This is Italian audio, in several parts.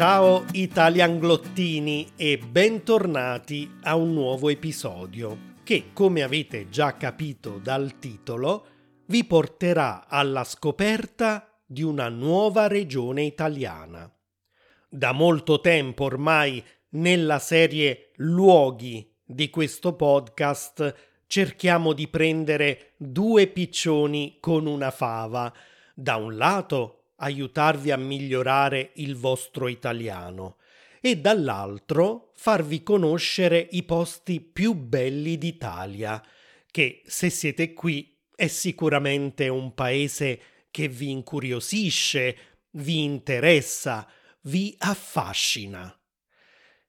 Ciao italianglottini e bentornati a un nuovo episodio che, come avete già capito dal titolo, vi porterà alla scoperta di una nuova regione italiana. Da molto tempo ormai nella serie Luoghi di questo podcast cerchiamo di prendere due piccioni con una fava. Da un lato aiutarvi a migliorare il vostro italiano e dall'altro farvi conoscere i posti più belli d'Italia, che se siete qui è sicuramente un paese che vi incuriosisce, vi interessa, vi affascina.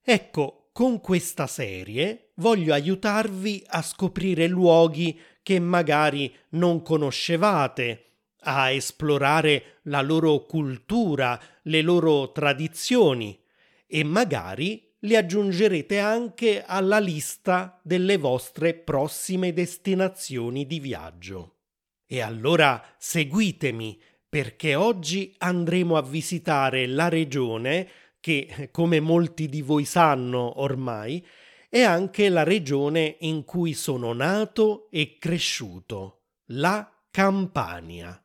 Ecco, con questa serie voglio aiutarvi a scoprire luoghi che magari non conoscevate, a esplorare la loro cultura, le loro tradizioni e magari li aggiungerete anche alla lista delle vostre prossime destinazioni di viaggio. E allora seguitemi perché oggi andremo a visitare la regione che, come molti di voi sanno ormai, è anche la regione in cui sono nato e cresciuto, la Campania.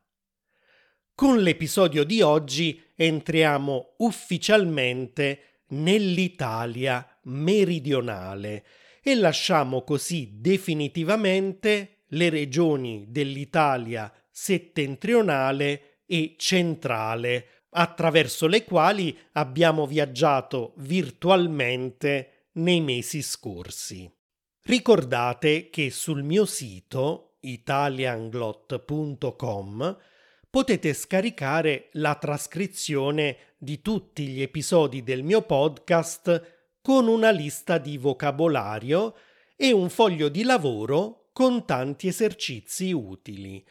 Con l'episodio di oggi entriamo ufficialmente nell'Italia meridionale e lasciamo così definitivamente le regioni dell'Italia settentrionale e centrale attraverso le quali abbiamo viaggiato virtualmente nei mesi scorsi. Ricordate che sul mio sito italianglot.com potete scaricare la trascrizione di tutti gli episodi del mio podcast con una lista di vocabolario e un foglio di lavoro con tanti esercizi utili.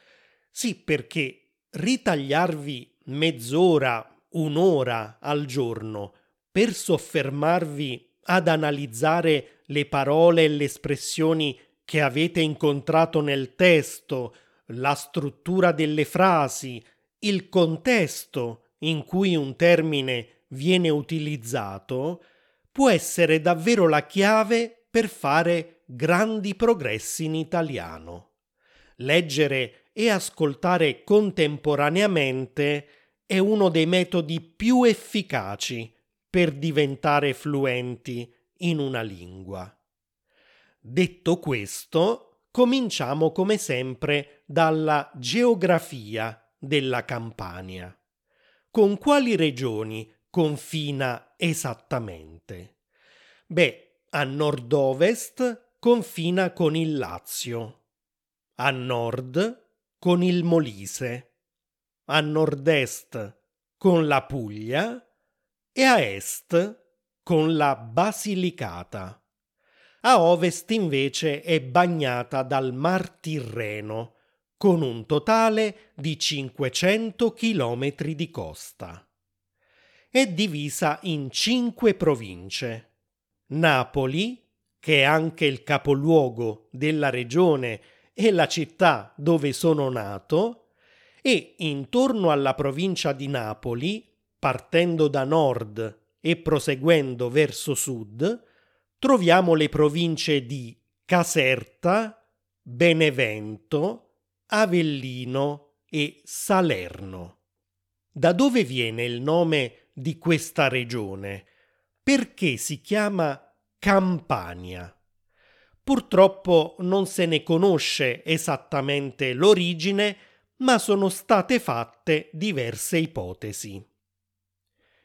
Sì, perché ritagliarvi mezz'ora, un'ora al giorno per soffermarvi ad analizzare le parole e le espressioni che avete incontrato nel testo, la struttura delle frasi, il contesto in cui un termine viene utilizzato, può essere davvero la chiave per fare grandi progressi in italiano. Leggere e ascoltare contemporaneamente è uno dei metodi più efficaci per diventare fluenti in una lingua. Detto questo, cominciamo come sempre dalla geografia della Campania. Con quali regioni confina esattamente? Beh, a nord-ovest confina con il Lazio, a nord con il Molise, a nord-est con la Puglia e a est con la Basilicata. A ovest invece è bagnata dal Mar Tirreno, con un totale di 500 km di costa. È divisa in cinque province. Napoli, che è anche il capoluogo della regione e la città dove sono nato, e intorno alla provincia di Napoli, partendo da nord e proseguendo verso sud, troviamo le province di Caserta, Benevento, Avellino e Salerno. Da dove viene il nome di questa regione? Perché si chiama Campania? Purtroppo non se ne conosce esattamente l'origine, ma sono state fatte diverse ipotesi.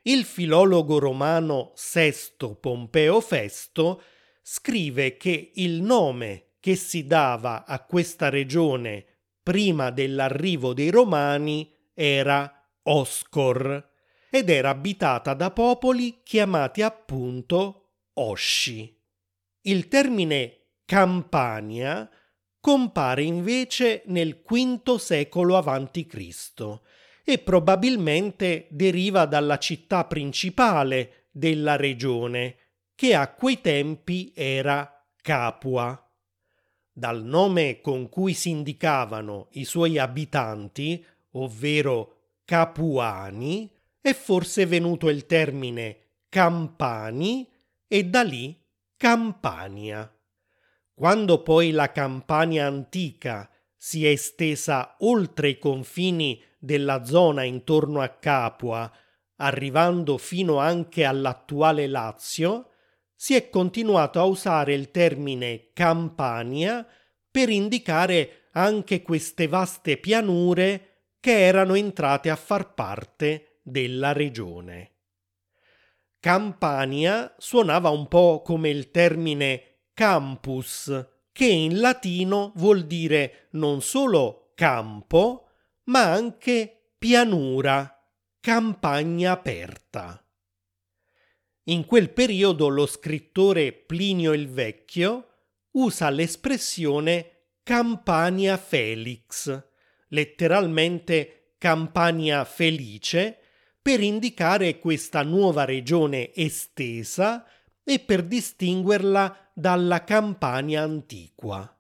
Il filologo romano Sesto Pompeo Festo scrive che il nome che si dava a questa regione prima dell'arrivo dei Romani era Oscor ed era abitata da popoli chiamati appunto Osci. Il termine Campania compare invece nel V secolo a.C. e probabilmente deriva dalla città principale della regione, che a quei tempi era Capua. Dal nome con cui si indicavano i suoi abitanti, ovvero Capuani, è forse venuto il termine Campani e da lì Campania. Quando poi la Campania antica si è estesa oltre i confini della zona intorno a Capua, arrivando fino anche all'attuale Lazio, si è continuato a usare il termine Campania per indicare anche queste vaste pianure che erano entrate a far parte della regione. Campania suonava un po' come il termine campus, che in latino vuol dire non solo campo, ma anche pianura, campagna aperta. In quel periodo lo scrittore Plinio il Vecchio usa l'espressione Campania Felix, letteralmente Campania felice, per indicare questa nuova regione estesa e per distinguerla dalla Campania antiqua.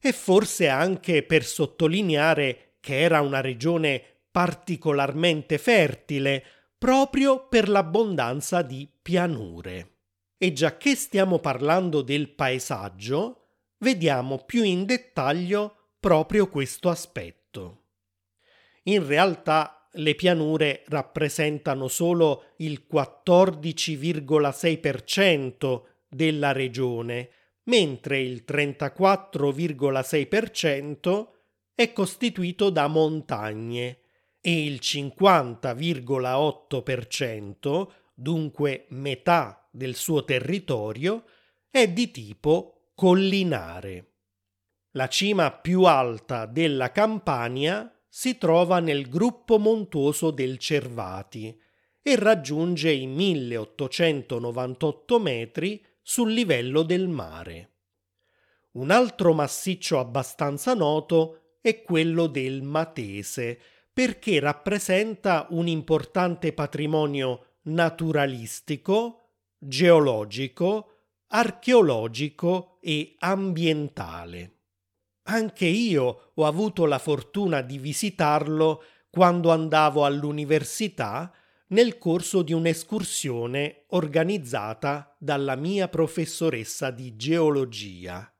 E forse anche per sottolineare che era una regione particolarmente fertile proprio per l'abbondanza di pianure. E già che stiamo parlando del paesaggio, vediamo più in dettaglio proprio questo aspetto. In realtà le pianure rappresentano solo il 14,6% della regione, mentre il 34,6% è costituito da montagne e il 50,8%, dunque metà del suo territorio, è di tipo collinare. La cima più alta della Campania si trova nel gruppo montuoso del Cervati e raggiunge i 1898 metri sul livello del mare. Un altro massiccio abbastanza noto è quello del Matese, perché rappresenta un importante patrimonio naturalistico, geologico, archeologico e ambientale. Anche io ho avuto la fortuna di visitarlo quando andavo all'università nel corso di un'escursione organizzata dalla mia professoressa di geologia.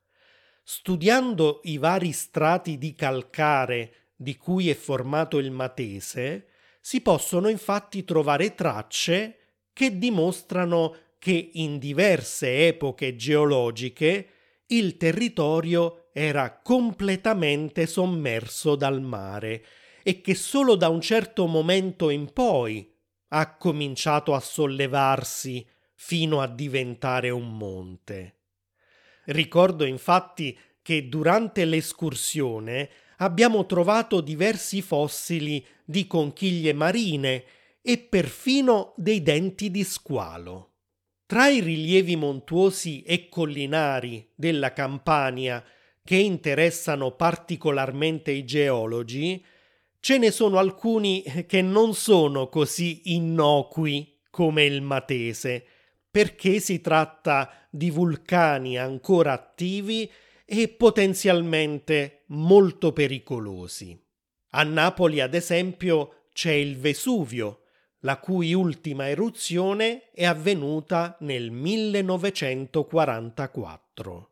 Studiando i vari strati di calcare di cui è formato il Matese, si possono infatti trovare tracce che dimostrano che in diverse epoche geologiche il territorio era completamente sommerso dal mare e che solo da un certo momento in poi ha cominciato a sollevarsi fino a diventare un monte. Ricordo infatti che durante l'escursione abbiamo trovato diversi fossili di conchiglie marine e perfino dei denti di squalo. Tra i rilievi montuosi e collinari della Campania che interessano particolarmente i geologi, ce ne sono alcuni che non sono così innocui come il Matese, perché si tratta di vulcani ancora attivi e potenzialmente molto pericolosi. A Napoli, ad esempio, c'è il Vesuvio, la cui ultima eruzione è avvenuta nel 1944.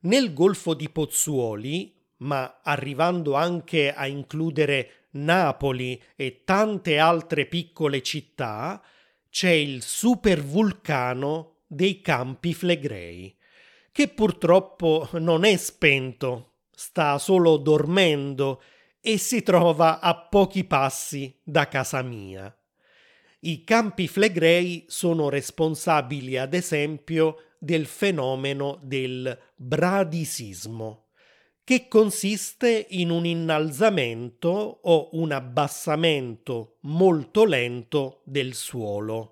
Nel Golfo di Pozzuoli, ma arrivando anche a includere Napoli e tante altre piccole città, c'è il supervulcano dei Campi Flegrei, che purtroppo non è spento, sta solo dormendo e si trova a pochi passi da casa mia. I campi flegrei sono responsabili, ad esempio, del fenomeno del bradisismo, che consiste in un innalzamento o un abbassamento molto lento del suolo.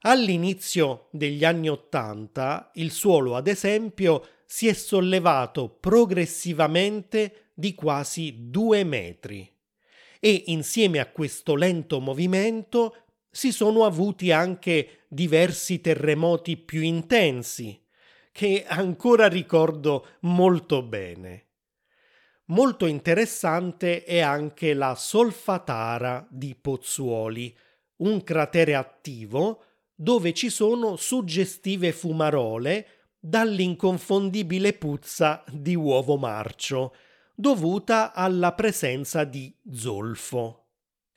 All'inizio degli anni Ottanta il suolo, ad esempio, si è sollevato progressivamente di quasi due metri e insieme a questo lento movimento si sono avuti anche diversi terremoti più intensi, che ancora ricordo molto bene. Molto interessante è anche la Solfatara di Pozzuoli, un cratere attivo dove ci sono suggestive fumarole dall'inconfondibile puzza di uovo marcio, dovuta alla presenza di zolfo.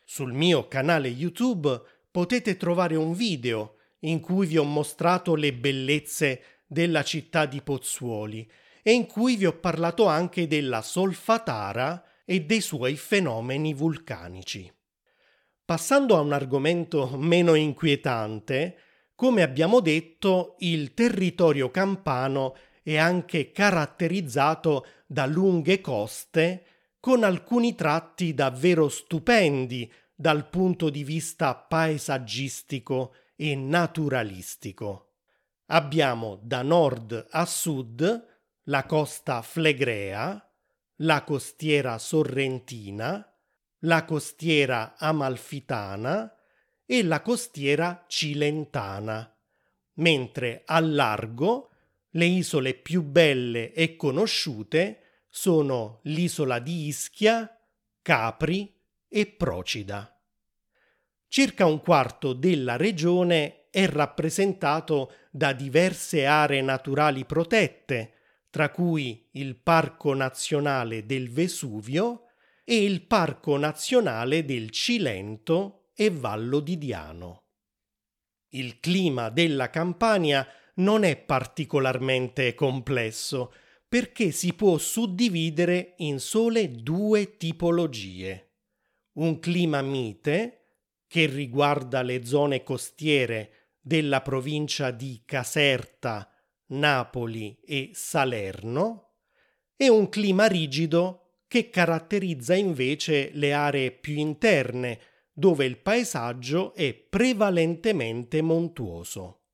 Sul mio canale YouTube potete trovare un video in cui vi ho mostrato le bellezze della città di Pozzuoli e in cui vi ho parlato anche della Solfatara e dei suoi fenomeni vulcanici. Passando a un argomento meno inquietante, come abbiamo detto, il territorio campano è anche caratterizzato da lunghe coste con alcuni tratti davvero stupendi dal punto di vista paesaggistico e naturalistico. Abbiamo da nord a sud la costa flegrea, la costiera sorrentina, la costiera amalfitana e la costiera cilentana, mentre al largo le isole più belle e conosciute sono l'isola di Ischia, Capri e Procida. Circa un quarto della regione è rappresentato da diverse aree naturali protette, tra cui il Parco nazionale del Vesuvio e il Parco nazionale del Cilento e Vallo di Diano. Il clima della Campania non è particolarmente complesso perché si può suddividere in sole due tipologie. Un clima mite, che riguarda le zone costiere della provincia di Caserta, Napoli e Salerno, e un clima rigido che caratterizza invece le aree più interne, dove il paesaggio è prevalentemente montuoso.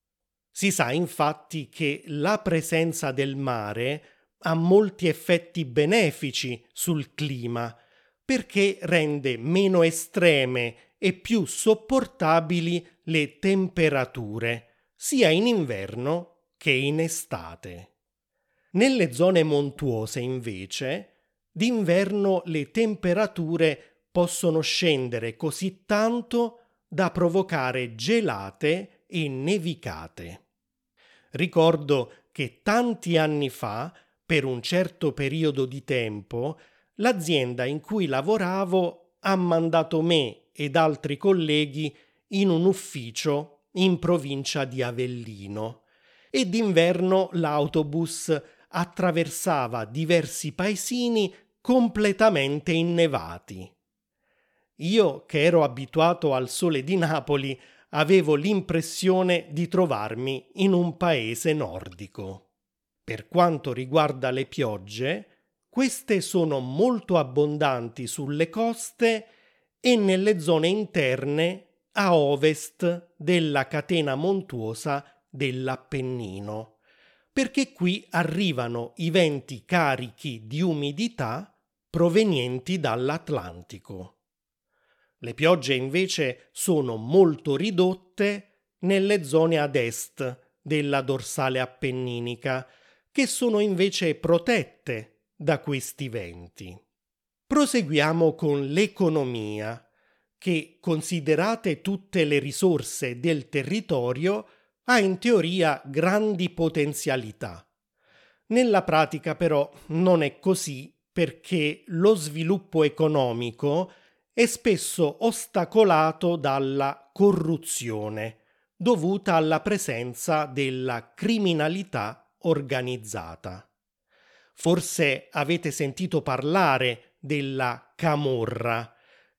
Si sa infatti che la presenza del mare ha molti effetti benefici sul clima, perché rende meno estreme e più sopportabili le temperature, sia in inverno che in estate. Nelle zone montuose, invece, d'inverno le temperature possono scendere così tanto da provocare gelate e nevicate. Ricordo che tanti anni fa, per un certo periodo di tempo, l'azienda in cui lavoravo ha mandato me ed altri colleghi in un ufficio in provincia di Avellino e d'inverno l'autobus attraversava diversi paesini completamente innevati. Io, che ero abituato al sole di Napoli, avevo l'impressione di trovarmi in un paese nordico. Per quanto riguarda le piogge, queste sono molto abbondanti sulle coste e nelle zone interne a ovest della catena montuosa dell'Appennino, perché qui arrivano i venti carichi di umidità provenienti dall'Atlantico. Le piogge invece sono molto ridotte nelle zone ad est della dorsale appenninica, che sono invece protette da questi venti. Proseguiamo con l'economia, che, considerate tutte le risorse del territorio, ha in teoria grandi potenzialità. Nella pratica però non è così perché lo sviluppo economico è spesso ostacolato dalla corruzione dovuta alla presenza della criminalità organizzata. Forse avete sentito parlare della camorra,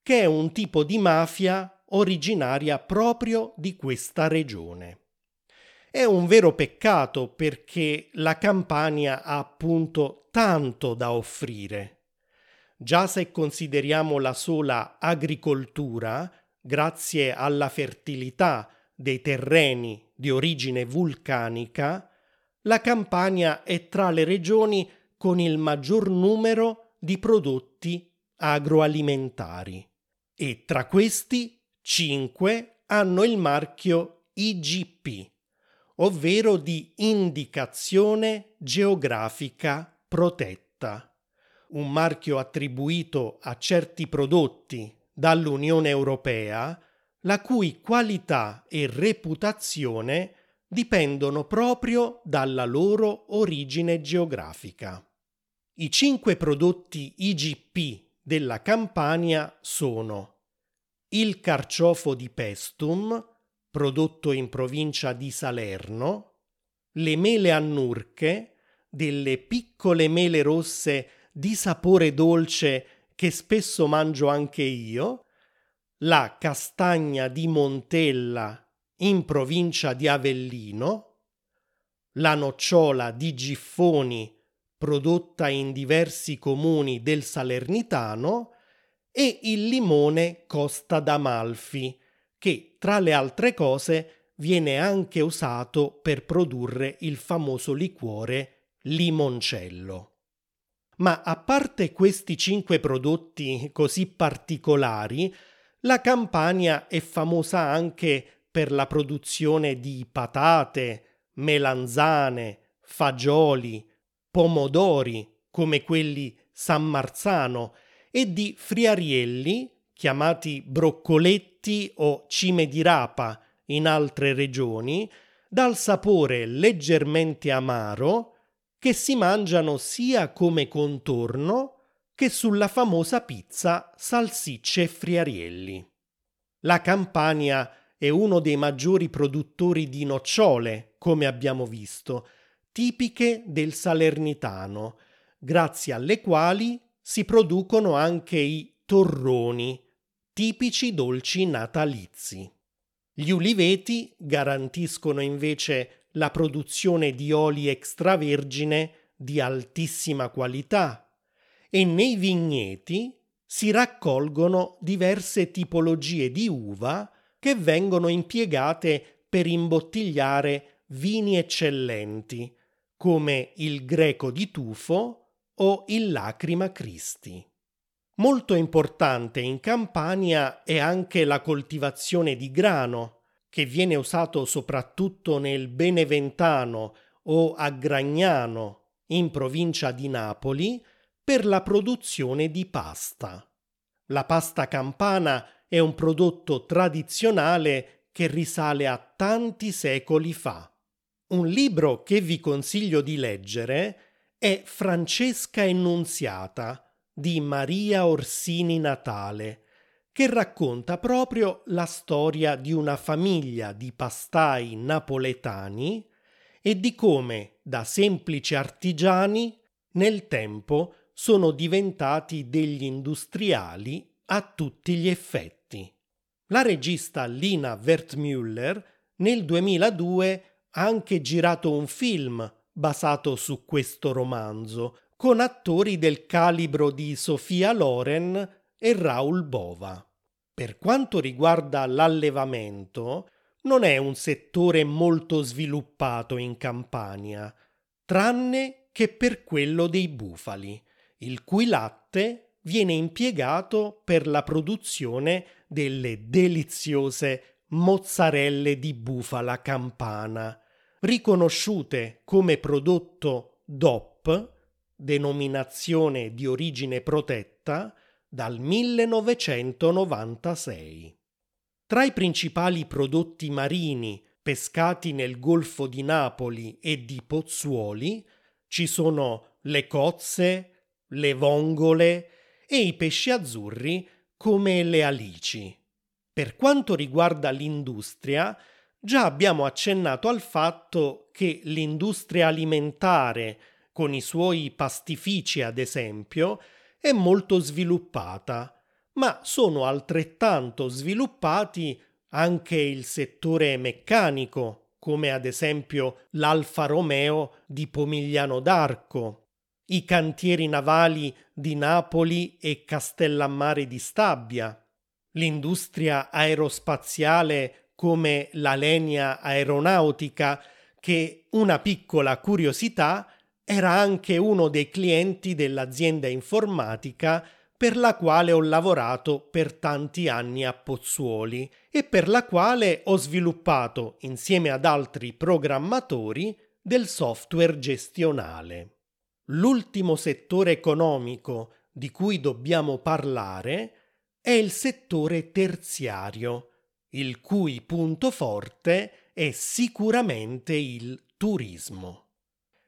che è un tipo di mafia originaria proprio di questa regione. È un vero peccato perché la Campania ha appunto tanto da offrire. Già se consideriamo la sola agricoltura, grazie alla fertilità dei terreni di origine vulcanica, la Campania è tra le regioni con il maggior numero di prodotti agroalimentari e tra questi 5 hanno il marchio IGP, ovvero di indicazione geografica protetta, un marchio attribuito a certi prodotti dall'Unione Europea, la cui qualità e reputazione dipendono proprio dalla loro origine geografica. I cinque prodotti IGP della Campania sono il carciofo di Pestum, prodotto in provincia di Salerno, le mele annurche, delle piccole mele rosse di sapore dolce che spesso mangio anche io, la castagna di Montella in provincia di Avellino, la nocciola di Giffoni prodotta in diversi comuni del Salernitano e il limone Costa d'Amalfi, che tra le altre cose viene anche usato per produrre il famoso liquore limoncello. Ma a parte questi cinque prodotti così particolari, la Campania è famosa anche per la produzione di patate, melanzane, fagioli, pomodori come quelli San Marzano e di friarielli chiamati broccoletti o cime di rapa in altre regioni, dal sapore leggermente amaro che si mangiano sia come contorno che sulla famosa pizza salsicce e friarielli. La Campania è uno dei maggiori produttori di nocciole, come abbiamo visto, tipiche del salernitano, grazie alle quali si producono anche i torroni, tipici dolci natalizi. Gli uliveti garantiscono invece la produzione di oli extravergine di altissima qualità e nei vigneti si raccolgono diverse tipologie di uva che vengono impiegate per imbottigliare vini eccellenti, come il greco di tufo o il lacrima Christi. Molto importante in Campania è anche la coltivazione di grano, che viene usato soprattutto nel Beneventano o a Gragnano, in provincia di Napoli, per la produzione di pasta. La pasta campana è un prodotto tradizionale che risale a tanti secoli fa. Un libro che vi consiglio di leggere è Francesca Annunziata di Maria Orsini Natale, che racconta proprio la storia di una famiglia di pastai napoletani e di come da semplici artigiani nel tempo sono diventati degli industriali a tutti gli effetti. La regista Lina Wertmüller nel 2002 ha anche girato un film basato su questo romanzo, con attori del calibro di Sofia Loren e Raul Bova. Per quanto riguarda l'allevamento, non è un settore molto sviluppato in Campania, tranne che per quello dei bufali, il cui latte viene impiegato per la produzione delle deliziose mozzarelle di bufala campana, riconosciute come prodotto DOP, denominazione di origine protetta, dal 1996. Tra i principali prodotti marini pescati nel Golfo di Napoli e di Pozzuoli ci sono le cozze, le vongole e i pesci azzurri come le alici. Per quanto riguarda l'industria, già abbiamo accennato al fatto che l'industria alimentare, con i suoi pastifici ad esempio, è molto sviluppata, ma sono altrettanto sviluppati anche il settore meccanico, come ad esempio l'Alfa Romeo di Pomigliano d'Arco, i cantieri navali di Napoli e Castellammare di Stabia, l'industria aerospaziale come la Lenia Aeronautica, che una piccola curiosità era anche uno dei clienti dell'azienda informatica per la quale ho lavorato per tanti anni a Pozzuoli e per la quale ho sviluppato, insieme ad altri programmatori, del software gestionale. l'ultimo settore economico di cui dobbiamo parlare è il settore terziario, il cui punto forte è sicuramente il turismo.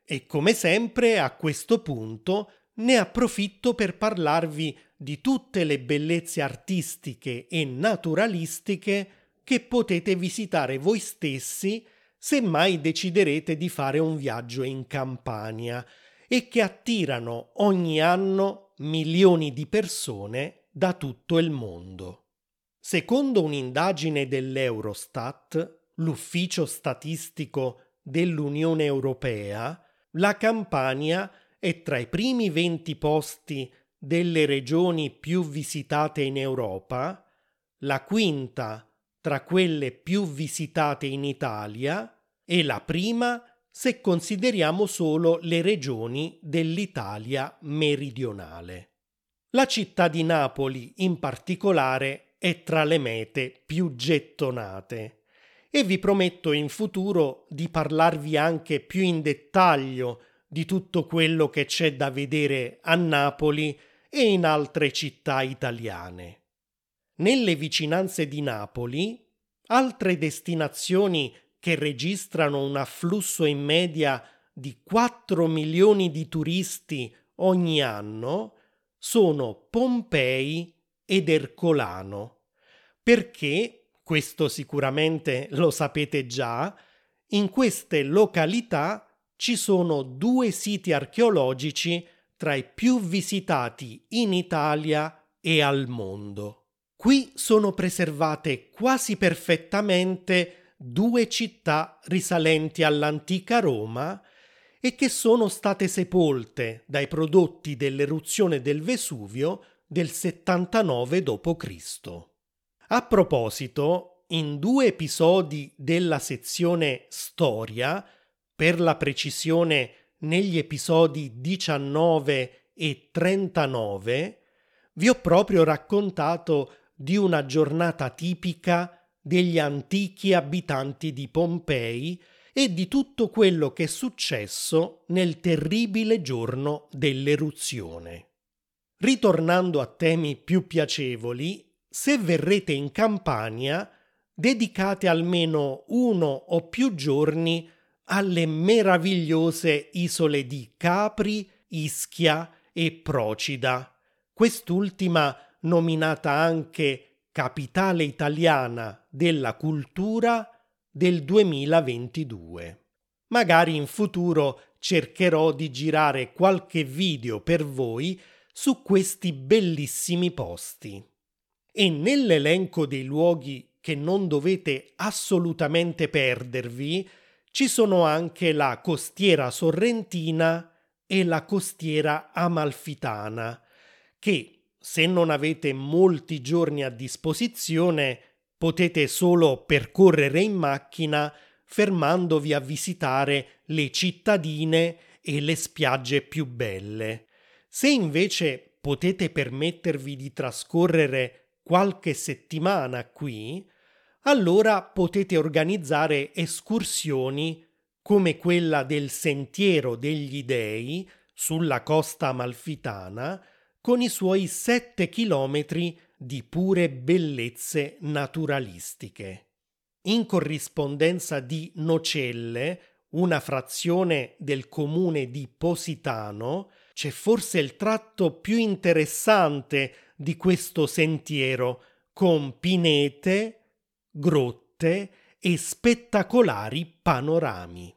E come sempre a questo punto ne approfitto per parlarvi di tutte le bellezze artistiche e naturalistiche che potete visitare voi stessi se mai deciderete di fare un viaggio in Campania e che attirano ogni anno milioni di persone da tutto il mondo. Secondo un'indagine dell'Eurostat, l'ufficio statistico dell'Unione Europea, la Campania è tra i primi 20 posti delle regioni più visitate in Europa, la quinta tra quelle più visitate in Italia e la prima se consideriamo solo le regioni dell'Italia meridionale. La città di Napoli in particolare è tra le mete più gettonate e vi prometto in futuro di parlarvi anche più in dettaglio di tutto quello che c'è da vedere a Napoli e in altre città italiane. Nelle vicinanze di Napoli, altre destinazioni che registrano un afflusso in media di 4 milioni di turisti ogni anno sono Pompei ed Ercolano, perché, questo sicuramente lo sapete già, in queste località ci sono due siti archeologici tra i più visitati in Italia e al mondo. Qui sono preservate quasi perfettamente due città risalenti all'antica Roma e che sono state sepolte dai prodotti dell'eruzione del Vesuvio del 79 d.C. A proposito, in due episodi della sezione Storia per la precisione negli episodi 19 e 39, vi ho proprio raccontato di una giornata tipica degli antichi abitanti di Pompei e di tutto quello che è successo nel terribile giorno dell'eruzione. Ritornando a temi più piacevoli, se verrete in Campania, dedicate almeno uno o più giorni alle meravigliose isole di Capri, Ischia e Procida, quest'ultima nominata anche capitale italiana della cultura del 2022. Magari in futuro cercherò di girare qualche video per voi su questi bellissimi posti. E nell'elenco dei luoghi che non dovete assolutamente perdervi ci sono anche la costiera sorrentina e la costiera amalfitana, che se non avete molti giorni a disposizione potete solo percorrere in macchina fermandovi a visitare le cittadine e le spiagge più belle. Se invece potete permettervi di trascorrere qualche settimana qui, allora potete organizzare escursioni come quella del Sentiero degli Dei sulla costa amalfitana con i suoi sette chilometri di pure bellezze naturalistiche. In corrispondenza di Nocelle, una frazione del comune di Positano, c'è forse il tratto più interessante di questo sentiero, con pinete, grotte e spettacolari panorami.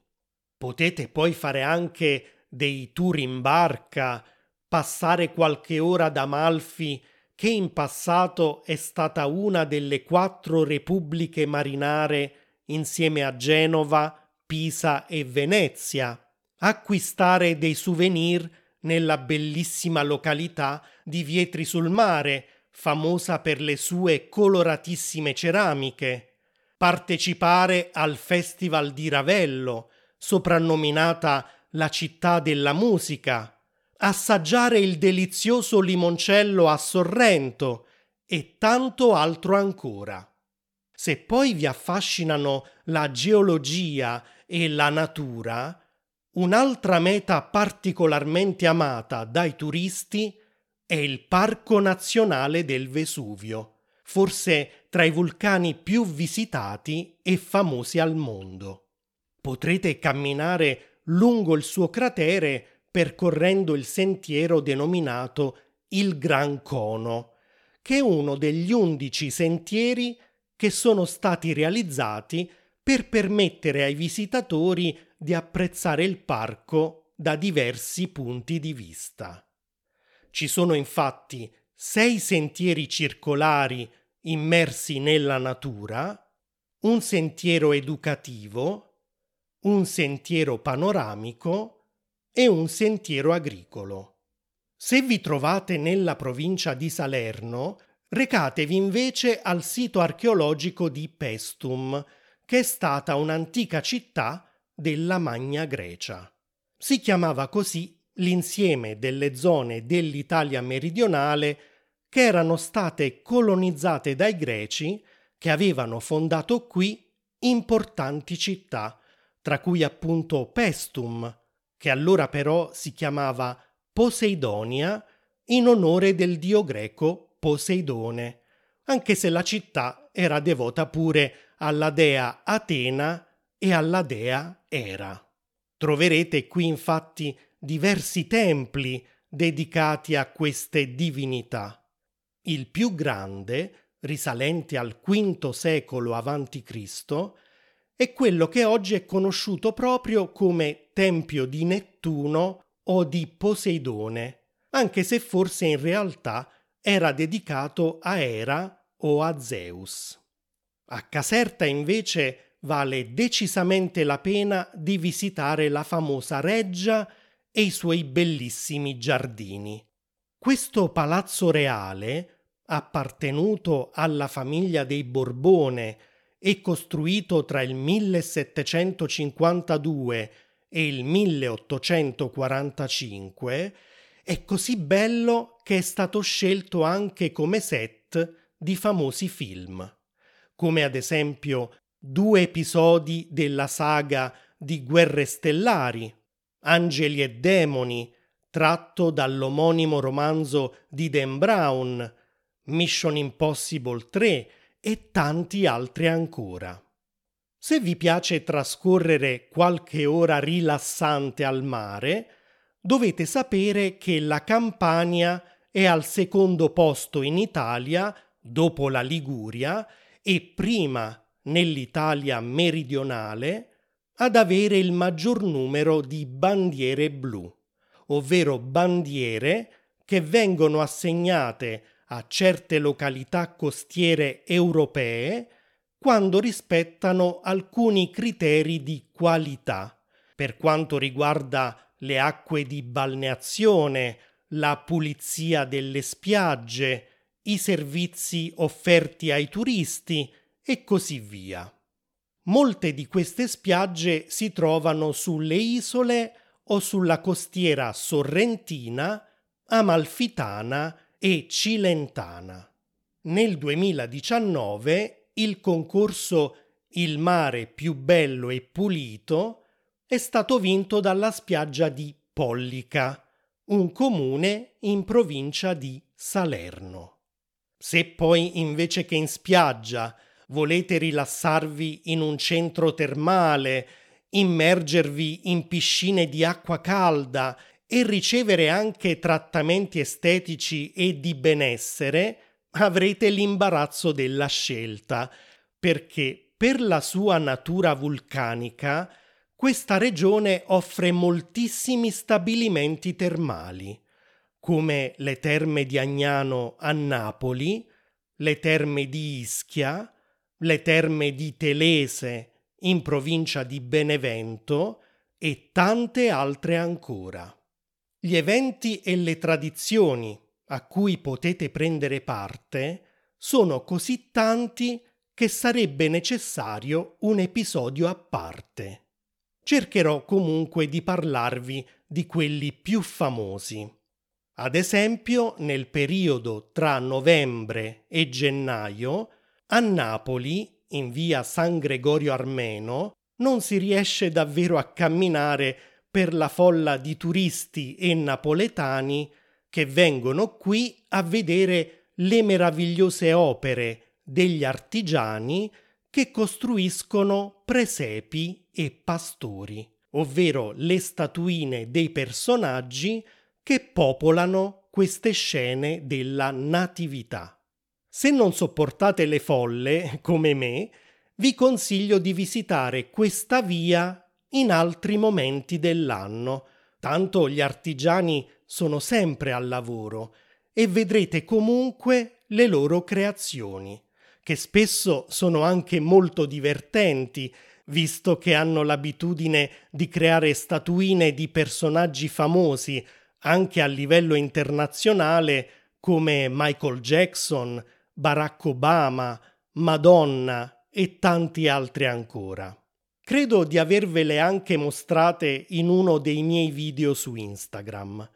Potete poi fare anche dei tour in barca, passare qualche ora ad Amalfi, che in passato è stata una delle quattro repubbliche marinare insieme a Genova, Pisa e Venezia, acquistare dei souvenir nella bellissima località di Vietri sul Mare, famosa per le sue coloratissime ceramiche, partecipare al Festival di Ravello, soprannominata la città della musica, assaggiare il delizioso limoncello a Sorrento e tanto altro ancora. Se poi vi affascinano la geologia e la natura, Un'altra meta particolarmente amata dai turisti è il Parco Nazionale del Vesuvio, forse tra i vulcani più visitati e famosi al mondo. Potrete camminare lungo il suo cratere percorrendo il sentiero denominato il Gran Cono, che è uno degli undici sentieri che sono stati realizzati per permettere ai visitatori di apprezzare il parco da diversi punti di vista. Ci sono infatti sei sentieri circolari immersi nella natura, un sentiero educativo, un sentiero panoramico e un sentiero agricolo. Se vi trovate nella provincia di Salerno, recatevi invece al sito archeologico di Pestum, che è stata un'antica città della Magna Grecia. Si chiamava così l'insieme delle zone dell'Italia meridionale che erano state colonizzate dai greci che avevano fondato qui importanti città, tra cui appunto Pestum, che allora però si chiamava Poseidonia in onore del dio greco Poseidone, anche se la città era devota pure alla dea Atena e alla dea Era. Troverete qui infatti diversi templi dedicati a queste divinità. Il più grande, risalente al V secolo a.C., è quello che oggi è conosciuto proprio come Tempio di Nettuno o di Poseidone, anche se forse in realtà era dedicato a Era o a Zeus. A Caserta invece vale decisamente la pena di visitare la famosa reggia e i suoi bellissimi giardini. Questo palazzo reale, appartenuto alla famiglia dei Borbone e costruito tra il 1752 e il 1845, è così bello che è stato scelto anche come set di famosi film, come ad esempio due episodi della saga di Guerre Stellari Angeli e demoni, tratto dall'omonimo romanzo di Dan Brown, Mission Impossible 3 e tanti altri ancora. Se vi piace trascorrere qualche ora rilassante al mare, dovete sapere che la Campania è al secondo posto in Italia, dopo la Liguria, e prima nell'Italia meridionale, ad avere il maggior numero di bandiere blu, ovvero bandiere che vengono assegnate a certe località costiere europee quando rispettano alcuni criteri di qualità per quanto riguarda le acque di balneazione, la pulizia delle spiagge, i servizi offerti ai turisti e così via. Molte di queste spiagge si trovano sulle isole o sulla costiera sorrentina, amalfitana e cilentana. Nel 2019 il concorso Il mare più bello e pulito è stato vinto dalla spiaggia di Pollica, un comune in provincia di Salerno. Se poi invece che in spiaggia volete rilassarvi in un centro termale, immergervi in piscine di acqua calda e ricevere anche trattamenti estetici e di benessere, avrete l'imbarazzo della scelta, perché per la sua natura vulcanica questa regione offre moltissimi stabilimenti termali, come le terme di Agnano a Napoli, le terme di Ischia, le terme di Telese in provincia di Benevento e tante altre ancora. Gli eventi e le tradizioni a cui potete prendere parte sono così tanti che sarebbe necessario un episodio a parte. Cercherò comunque di parlarvi di quelli più famosi. Ad esempio, nel periodo tra novembre e gennaio a Napoli, in via San Gregorio Armeno, non si riesce davvero a camminare per la folla di turisti e napoletani che vengono qui a vedere le meravigliose opere degli artigiani che costruiscono presepi e pastori, ovvero le statuine dei personaggi che popolano queste scene della natività. Se non sopportate le folle, come me, vi consiglio di visitare questa via in altri momenti dell'anno, tanto gli artigiani sono sempre al lavoro e vedrete comunque le loro creazioni, che spesso sono anche molto divertenti, visto che hanno l'abitudine di creare statuine di personaggi famosi anche a livello internazionale come Michael Jackson, Barack Obama, Madonna e tanti altri ancora. Credo di avervele anche mostrate in uno dei miei video su Instagram.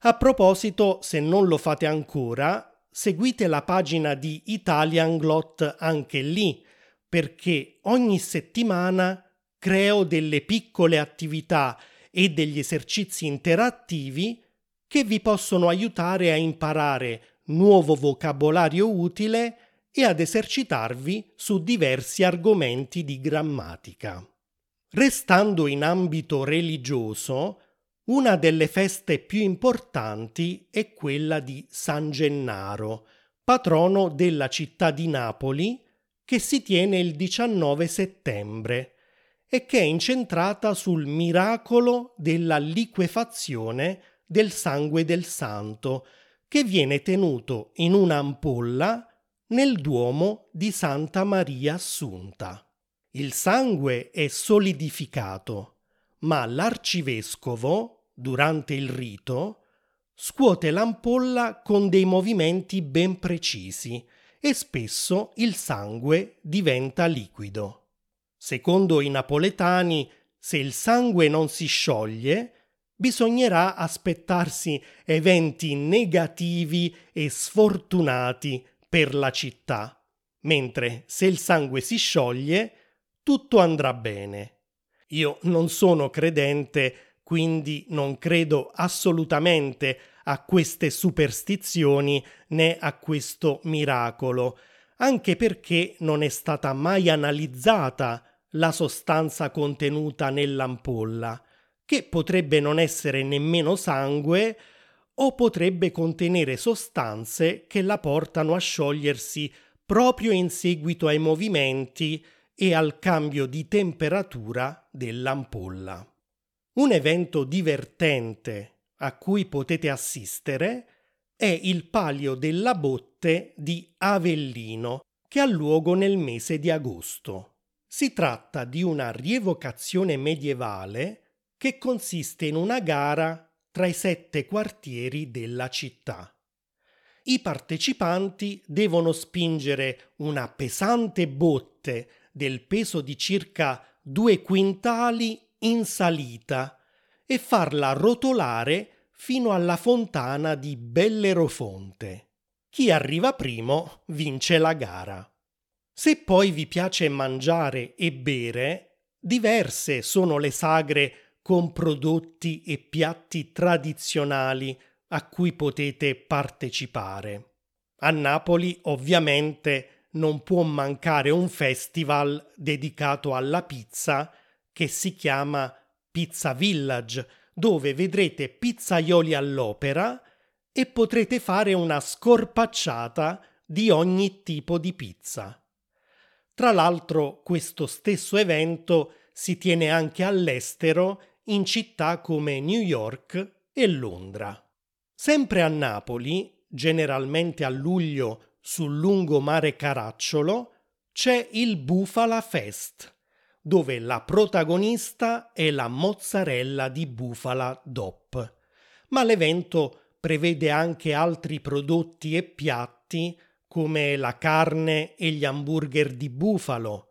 A proposito, se non lo fate ancora, seguite la pagina di Italian Glot anche lì, perché ogni settimana creo delle piccole attività e degli esercizi interattivi che vi possono aiutare a imparare nuovo vocabolario utile e ad esercitarvi su diversi argomenti di grammatica. Restando in ambito religioso, una delle feste più importanti è quella di San Gennaro, patrono della città di Napoli, che si tiene il 19 settembre e che è incentrata sul miracolo della liquefazione del sangue del santo, che viene tenuto in un'ampolla nel Duomo di Santa Maria Assunta. Il sangue è solidificato, ma l'arcivescovo, durante il rito, scuote l'ampolla con dei movimenti ben precisi e spesso il sangue diventa liquido. Secondo i napoletani, se il sangue non si scioglie, bisognerà aspettarsi eventi negativi e sfortunati per la città, mentre se il sangue si scioglie, tutto andrà bene. Io non sono credente, quindi non credo assolutamente a queste superstizioni né a questo miracolo, anche perché non è stata mai analizzata la sostanza contenuta nell'ampolla, che potrebbe non essere nemmeno sangue o potrebbe contenere sostanze che la portano a sciogliersi proprio in seguito ai movimenti e al cambio di temperatura dell'ampolla. Un evento divertente a cui potete assistere è il Palio della Botte di Avellino, che ha luogo nel mese di agosto. Si tratta di una rievocazione medievale che consiste in una gara tra i sette quartieri della città. I partecipanti devono spingere una pesante botte del peso di circa due quintali in salita e farla rotolare fino alla fontana di Bellerofonte. Chi arriva primo vince la gara. Se poi vi piace mangiare e bere, diverse sono le sagre con prodotti e piatti tradizionali a cui potete partecipare. A Napoli, ovviamente, non può mancare un festival dedicato alla pizza che si chiama Pizza Village, dove vedrete pizzaioli all'opera e potrete fare una scorpacciata di ogni tipo di pizza. Tra l'altro questo stesso evento si tiene anche all'estero in città come New York e Londra. Sempre a Napoli, generalmente a luglio sul lungomare Caracciolo c'è il Bufala Fest, dove la protagonista è la mozzarella di bufala DOP. Ma l'evento prevede anche altri prodotti e piatti come la carne e gli hamburger di bufalo,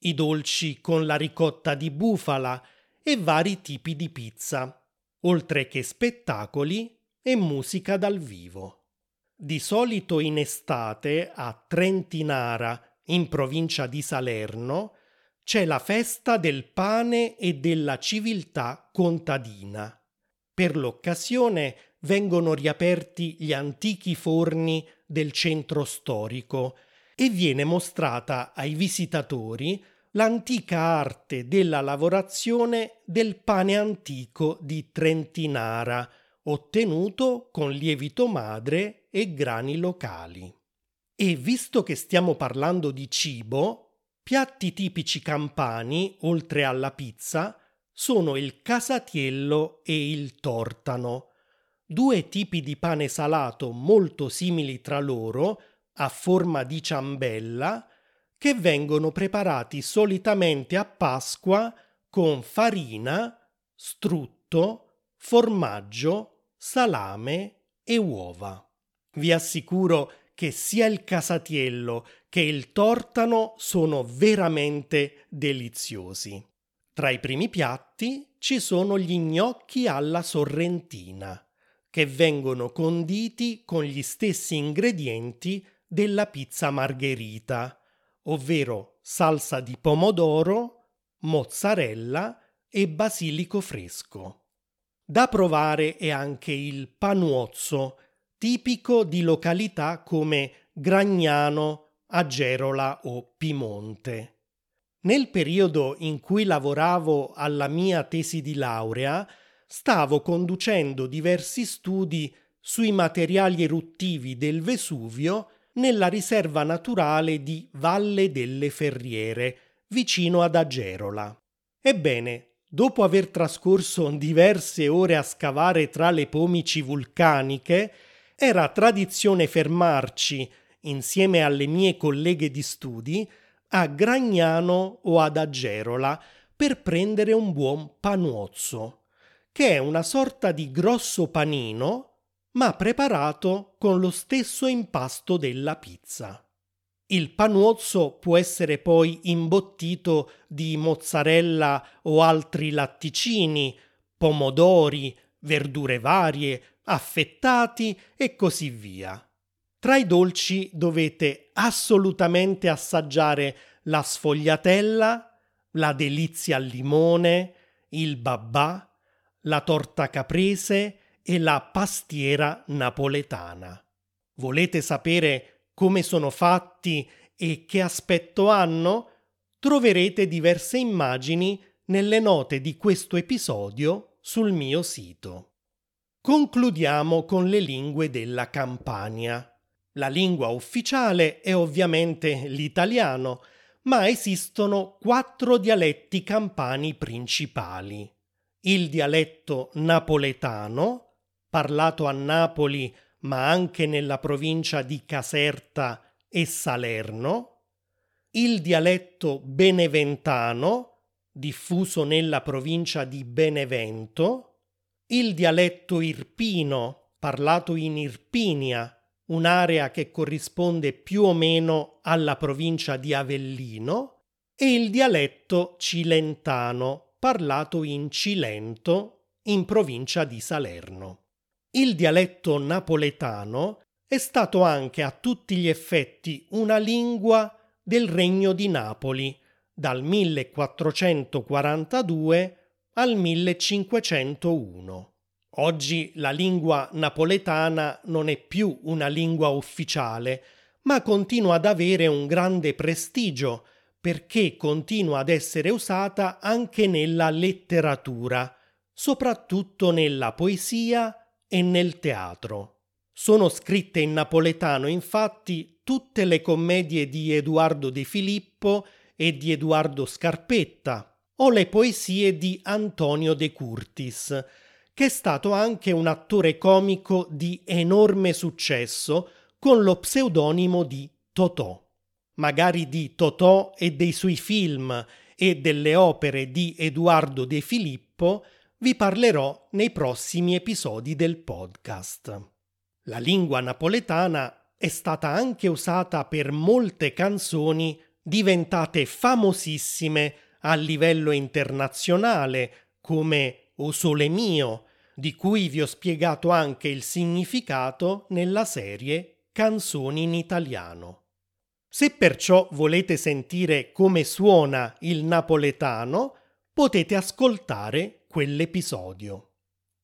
i dolci con la ricotta di bufala e vari tipi di pizza, oltre che spettacoli e musica dal vivo. Di solito in estate a Trentinara, in provincia di Salerno, c'è la festa del pane e della civiltà contadina. Per l'occasione vengono riaperti gli antichi forni del centro storico e viene mostrata ai visitatori l'antica arte della lavorazione del pane antico di Trentinara, ottenuto con lievito madre e grani locali. E visto che stiamo parlando di cibo, piatti tipici campani, oltre alla pizza, sono il casatiello e il tortano, due tipi di pane salato molto simili tra loro, a forma di ciambella, che vengono preparati solitamente a Pasqua con farina, strutto, formaggio, salame e uova. Vi assicuro che sia il casatiello che il tortano sono veramente deliziosi. Tra i primi piatti ci sono gli gnocchi alla sorrentina, che vengono conditi con gli stessi ingredienti della pizza margherita, ovvero salsa di pomodoro, mozzarella e basilico fresco. Da provare è anche il panuozzo, tipico di località come Gragnano, Agerola o Pimonte. Nel periodo in cui lavoravo alla mia tesi di laurea, stavo conducendo diversi studi sui materiali eruttivi del Vesuvio nella riserva naturale di Valle delle Ferriere, vicino ad Agerola. Ebbene, dopo aver trascorso diverse ore a scavare tra le pomici vulcaniche, era tradizione fermarci, insieme alle mie colleghe di studi, a Gragnano o ad Agerola per prendere un buon panuozzo, che è una sorta di grosso panino, ma preparato con lo stesso impasto della pizza. Il panuozzo può essere poi imbottito di mozzarella o altri latticini, pomodori, verdure varie, affettati e così via. Tra i dolci dovete assolutamente assaggiare la sfogliatella, la delizia al limone, il babà, la torta caprese e la pastiera napoletana. Volete sapere come sono fatti e che aspetto hanno? Troverete diverse immagini nelle note di questo episodio sul mio sito. Concludiamo con le lingue della Campania. La lingua ufficiale è ovviamente l'italiano, ma esistono quattro dialetti campani principali. Il dialetto napoletano, parlato a Napoli ma anche nella provincia di Caserta e Salerno, il dialetto beneventano, diffuso nella provincia di Benevento, il dialetto irpino, parlato in Irpinia, un'area che corrisponde più o meno alla provincia di Avellino, e il dialetto cilentano, parlato in Cilento, in provincia di Salerno. Il dialetto napoletano è stato anche a tutti gli effetti una lingua del Regno di Napoli dal 1442 al 1501. Oggi la lingua napoletana non è più una lingua ufficiale, ma continua ad avere un grande prestigio perché continua ad essere usata anche nella letteratura, soprattutto nella poesia e nel teatro. Sono scritte in napoletano infatti tutte le commedie di Edoardo De Filippo e di Edoardo Scarpetta o le poesie di Antonio De Curtis, che è stato anche un attore comico di enorme successo con lo pseudonimo di Totò. Magari di Totò e dei suoi film e delle opere di Edoardo De Filippo vi parlerò nei prossimi episodi del podcast. La lingua napoletana è stata anche usata per molte canzoni diventate famosissime a livello internazionale come O Sole Mio, di cui vi ho spiegato anche il significato nella serie Canzoni in italiano. Se perciò volete sentire come suona il napoletano, potete ascoltare quell'episodio.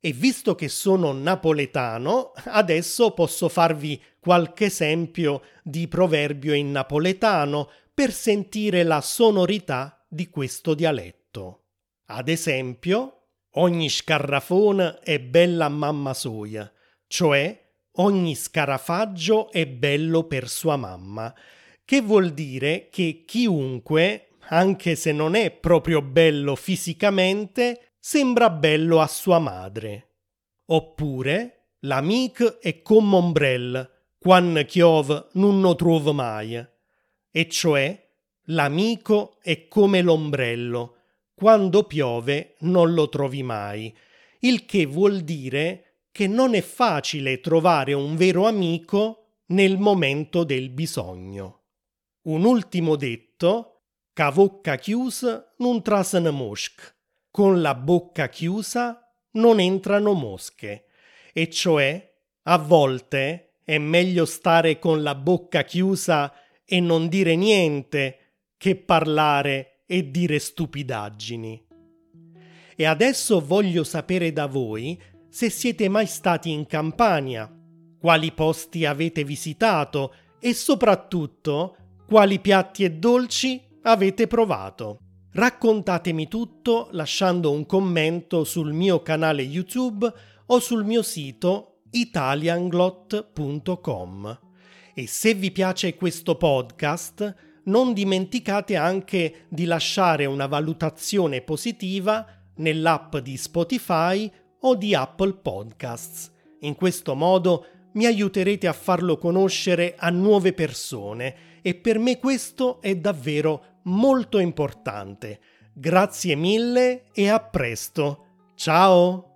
E visto che sono napoletano, adesso posso farvi qualche esempio di proverbio in napoletano per sentire la sonorità di questo dialetto. Ad esempio, ogni scarrafona è bella mamma soia, cioè ogni scarafaggio è bello per sua mamma che vuol dire che chiunque, anche se non è proprio bello fisicamente, sembra bello a sua madre. Oppure, l'amic è come ombrell, quan chiov non lo trovo mai. E cioè, l'amico è come l'ombrello, quando piove non lo trovi mai, il che vuol dire che non è facile trovare un vero amico nel momento del bisogno. Un ultimo detto, ca bocca chiusa non trasano mosche, con la bocca chiusa non entrano mosche, e cioè a volte è meglio stare con la bocca chiusa e non dire niente che parlare e dire stupidaggini. E adesso voglio sapere da voi se siete mai stati in Campania, quali posti avete visitato e soprattutto quali piatti e dolci avete provato? Raccontatemi tutto lasciando un commento sul mio canale YouTube o sul mio sito italianglot.com. E se vi piace questo podcast, non dimenticate anche di lasciare una valutazione positiva nell'app di Spotify o di Apple Podcasts. In questo modo mi aiuterete a farlo conoscere a nuove persone e per me questo è davvero molto importante. Grazie mille e a presto. Ciao!